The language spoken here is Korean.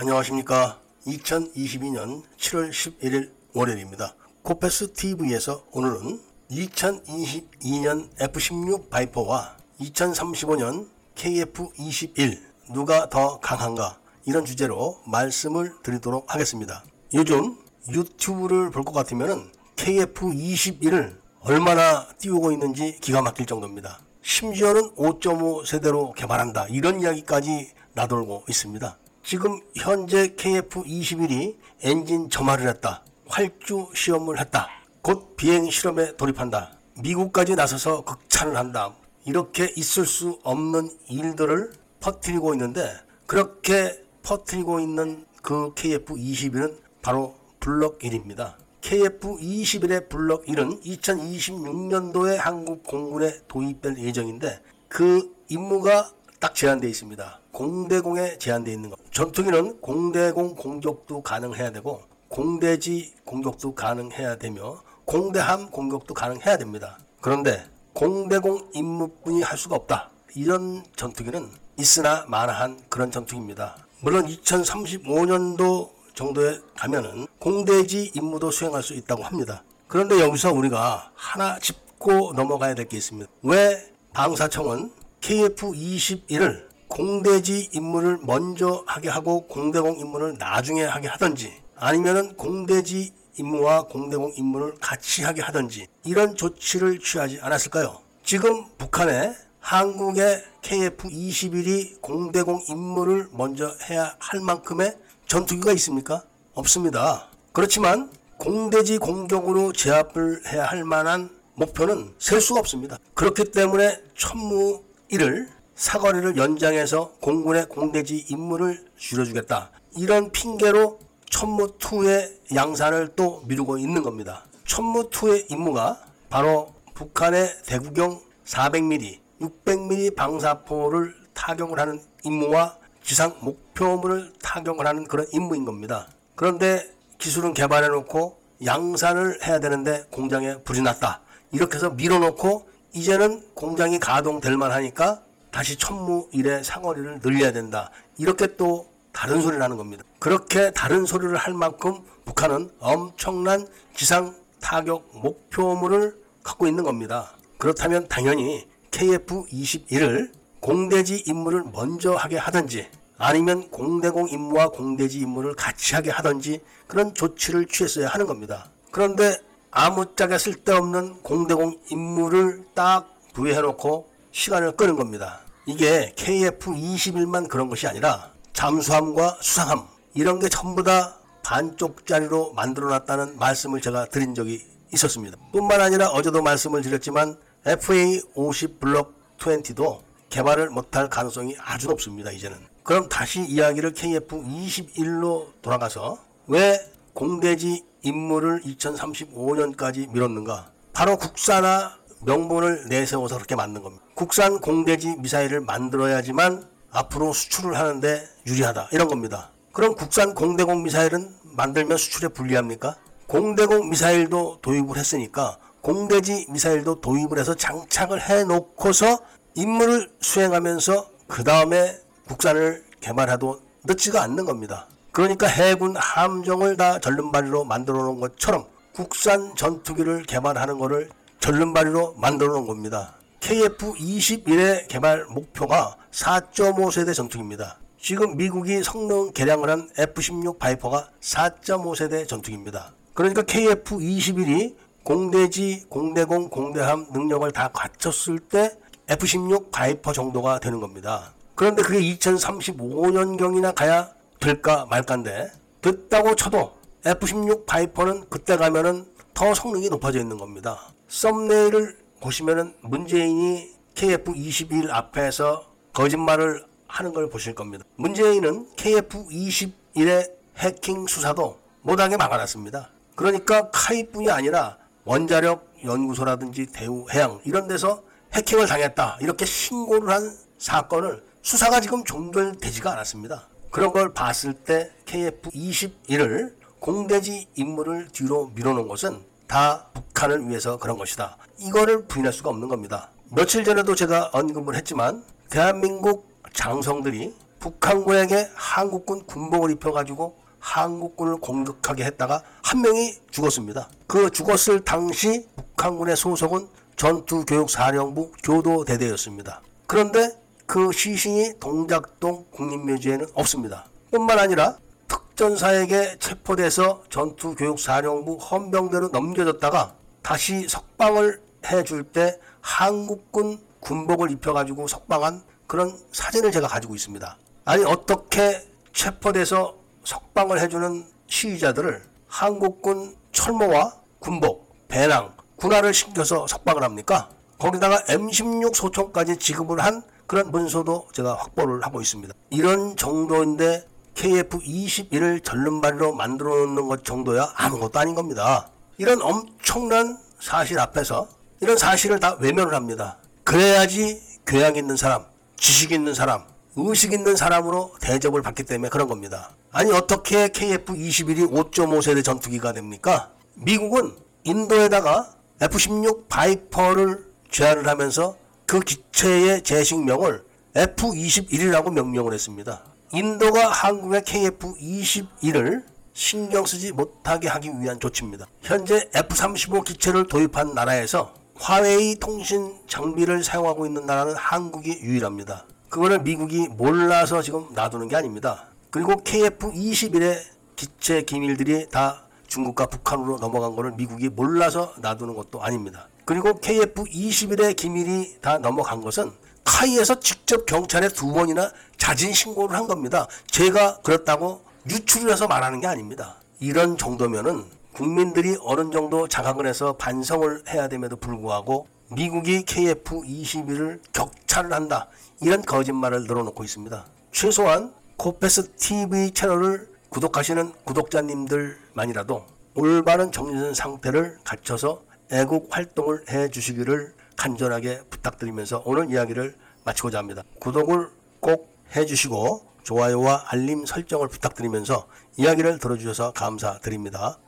안녕하십니까. 2022년 7월 11일 월요일입니다. 코페스 TV에서 오늘은 2022년 F16 바이퍼와 2035년 KF21 누가 더 강한가 이런 주제로 말씀을 드리도록 하겠습니다. 요즘 유튜브를 볼 것 같으면 KF21을 얼마나 띄우고 있는지 기가 막힐 정도입니다. 심지어는 5.5 세대로 개발한다. 이런 이야기까지 나돌고 있습니다. 지금 현재 KF21이 엔진 점화를 했다. 활주 시험을 했다. 곧 비행 실험에 돌입한다. 미국까지 나서서 극찬을 한다. 이렇게 있을 수 없는 일들을 퍼뜨리고 있는데 그렇게 퍼뜨리고 있는 그 KF21은 바로 블럭 1입니다. KF-21의 블럭 1은 2026년도에 한국 공군에 도입될 예정인데 그 임무가 딱 제한되어 있습니다. 공대공에 제한되어 있는 것. 전투기는 공대공 공격도 가능해야 되고 공대지 공격도 가능해야 되며 공대함 공격도 가능해야 됩니다. 그런데 공대공 임무뿐이 할 수가 없다. 이런 전투기는 있으나 마나한 그런 전투기입니다. 물론 2035년도 정도에 가면은 공대지 임무도 수행할 수 있다고 합니다. 그런데 여기서 우리가 하나 짚고 넘어가야 될 게 있습니다. 왜 방사청은 KF-21을 공대지 임무를 먼저 하게 하고 공대공 임무를 나중에 하게 하든지 아니면은 공대지 임무와 공대공 임무를 같이 하게 하든지 이런 조치를 취하지 않았을까요? 지금 북한에 한국의 KF-21이 공대공 임무를 먼저 해야 할 만큼의 전투기가 있습니까? 없습니다. 그렇지만 공대지 공격으로 제압을 해야 할 만한 목표는 셀 수가 없습니다. 그렇기 때문에 천무 1을 사거리를 연장해서 공군의 공대지 임무를 줄여주겠다. 이런 핑계로 천무 2의 양산을 또 미루고 있는 겁니다. 천무 2의 임무가 바로 북한의 대구경 400mm, 600mm 방사포를 타격을 하는 임무와 지상 목표물을 타격을 하는 그런 임무인 겁니다. 그런데 기술은 개발해 놓고 양산을 해야 되는데 공장에 불이 났다. 이렇게 해서 밀어놓고 이제는 공장이 가동될 만하니까 다시 천무 일의 상거리를 늘려야 된다. 이렇게 또 다른 소리를 하는 겁니다. 그렇게 다른 소리를 할 만큼 북한은 엄청난 지상 타격 목표물을 갖고 있는 겁니다. 그렇다면 당연히 KF-21을 공대지 임무를 먼저 하게 하든지 아니면 공대공 임무와 공대지 임무를 같이 하게 하든지 그런 조치를 취했어야 하는 겁니다. 그런데 아무짝에 쓸데없는 공대공 임무를 딱 부여해놓고 시간을 끄는 겁니다. 이게 KF-21만 그런 것이 아니라 잠수함과 수상함 이런 게 전부 다 반쪽짜리로 만들어놨다는 말씀을 제가 드린 적이 있었습니다. 뿐만 아니라 어제도 말씀을 드렸지만 FA-50 블록 20도 개발을 못할 가능성이 아주 높습니다. 이제는. 그럼 다시 이야기를 KF-21로 돌아가서 왜 공대지 임무를 2035년까지 미뤘는가? 바로 국산화 명분을 내세워서 그렇게 만든 겁니다. 국산 공대지 미사일을 만들어야지만 앞으로 수출을 하는데 유리하다. 이런 겁니다. 그럼 국산 공대공 미사일은 만들면 수출에 불리합니까? 공대공 미사일도 도입을 했으니까 공대지 미사일도 도입을 해서 장착을 해 놓고서 임무를 수행하면서 그 다음에 국산을 개발해도 늦지가 않는 겁니다. 그러니까 해군 함정을 다 절름발이로 만들어 놓은 것처럼 국산 전투기를 개발하는 것을 절름발이로 만들어 놓은 겁니다. KF-21의 개발 목표가 4.5세대 전투기입니다. 지금 미국이 성능 개량을 한 F-16 바이퍼가 4.5세대 전투기입니다. 그러니까 KF-21이 공대지, 공대공, 공대함 능력을 다 갖췄을 때 F-16 바이퍼 정도가 되는 겁니다. 그런데 그게 2035년경이나 가야 될까 말까인데 됐다고 쳐도 F-16 바이퍼는 그때 가면은 더 성능이 높아져 있는 겁니다. 썸네일을 보시면은 문재인이 KF-21 앞에서 거짓말을 하는 걸 보실 겁니다. 문재인은 KF-21의 해킹 수사도 못하게 막아놨습니다. 그러니까 카이뿐이 아니라 원자력 연구소라든지 대우해양 이런 데서 해킹을 당했다 이렇게 신고를 한 사건을 수사가 지금 종결되지가 않았습니다. 그런 걸 봤을 때 KF-21을 공대지 임무를 뒤로 밀어놓은 것은 다 북한을 위해서 그런 것이다. 이거를 부인할 수가 없는 겁니다. 며칠 전에도 제가 언급을 했지만 대한민국 장성들이 북한군에게 한국군 군복을 입혀가지고 한국군을 공격하게 했다가 한 명이 죽었습니다. 그 죽었을 당시 북한군의 소속은 전투교육사령부 교도대대였습니다. 그런데 그 시신이 동작동 국립묘지에는 없습니다. 뿐만 아니라 특전사에게 체포돼서 전투교육사령부 헌병대로 넘겨졌다가 다시 석방을 해줄 때 한국군 군복을 입혀가지고 석방한 그런 사진을 제가 가지고 있습니다. 아니 어떻게 체포돼서 석방을 해주는 시위자들을 한국군 철모와 군복, 배낭, 군화를 신겨서 석방을 합니까? 거기다가 M16 소총까지 지급을 한 그런 문서도 제가 확보를 하고 있습니다. 이런 정도인데 KF-21을 전륜발이로 만들어 놓는 것 정도야 아무것도 아닌 겁니다. 이런 엄청난 사실 앞에서 이런 사실을 다 외면을 합니다. 그래야지 교양 있는 사람, 지식 있는 사람, 의식 있는 사람으로 대접을 받기 때문에 그런 겁니다. 아니 어떻게 KF-21이 5.5세대 전투기가 됩니까? 미국은 인도에다가 F-16 바이퍼를 제안을 하면서 그 기체의 재식명을 F-21이라고 명명을 했습니다. 인도가 한국의 KF-21을 신경 쓰지 못하게 하기 위한 조치입니다. 현재 F-35 기체를 도입한 나라에서 화웨이 통신 장비를 사용하고 있는 나라는 한국이 유일합니다. 그거를 미국이 몰라서 지금 놔두는 게 아닙니다. 그리고 KF-21의 기체 기밀들이 다 중국과 북한으로 넘어간 것을 미국이 몰라서 놔두는 것도 아닙니다. 그리고 KF-21의 기밀이 다 넘어간 것은 카이에서 직접 경찰에 두 번이나 자진 신고를 한 겁니다. 제가 그렇다고 유출을 해서 말하는 게 아닙니다. 이런 정도면은 국민들이 어느 정도 자각을 해서 반성을 해야 됨에도 불구하고 미국이 KF-21을 격차를 한다. 이런 거짓말을 늘어놓고 있습니다. 최소한 코페스 TV 채널을 구독하시는 구독자님들만이라도 올바른 정신 상태를 갖춰서 애국 활동을 해 주시기를 간절하게 부탁드리면서 오늘 이야기를 마치고자 합니다. 구독을 꼭 해주시고 좋아요와 알림 설정을 부탁드리면서 이야기를 들어주셔서 감사드립니다.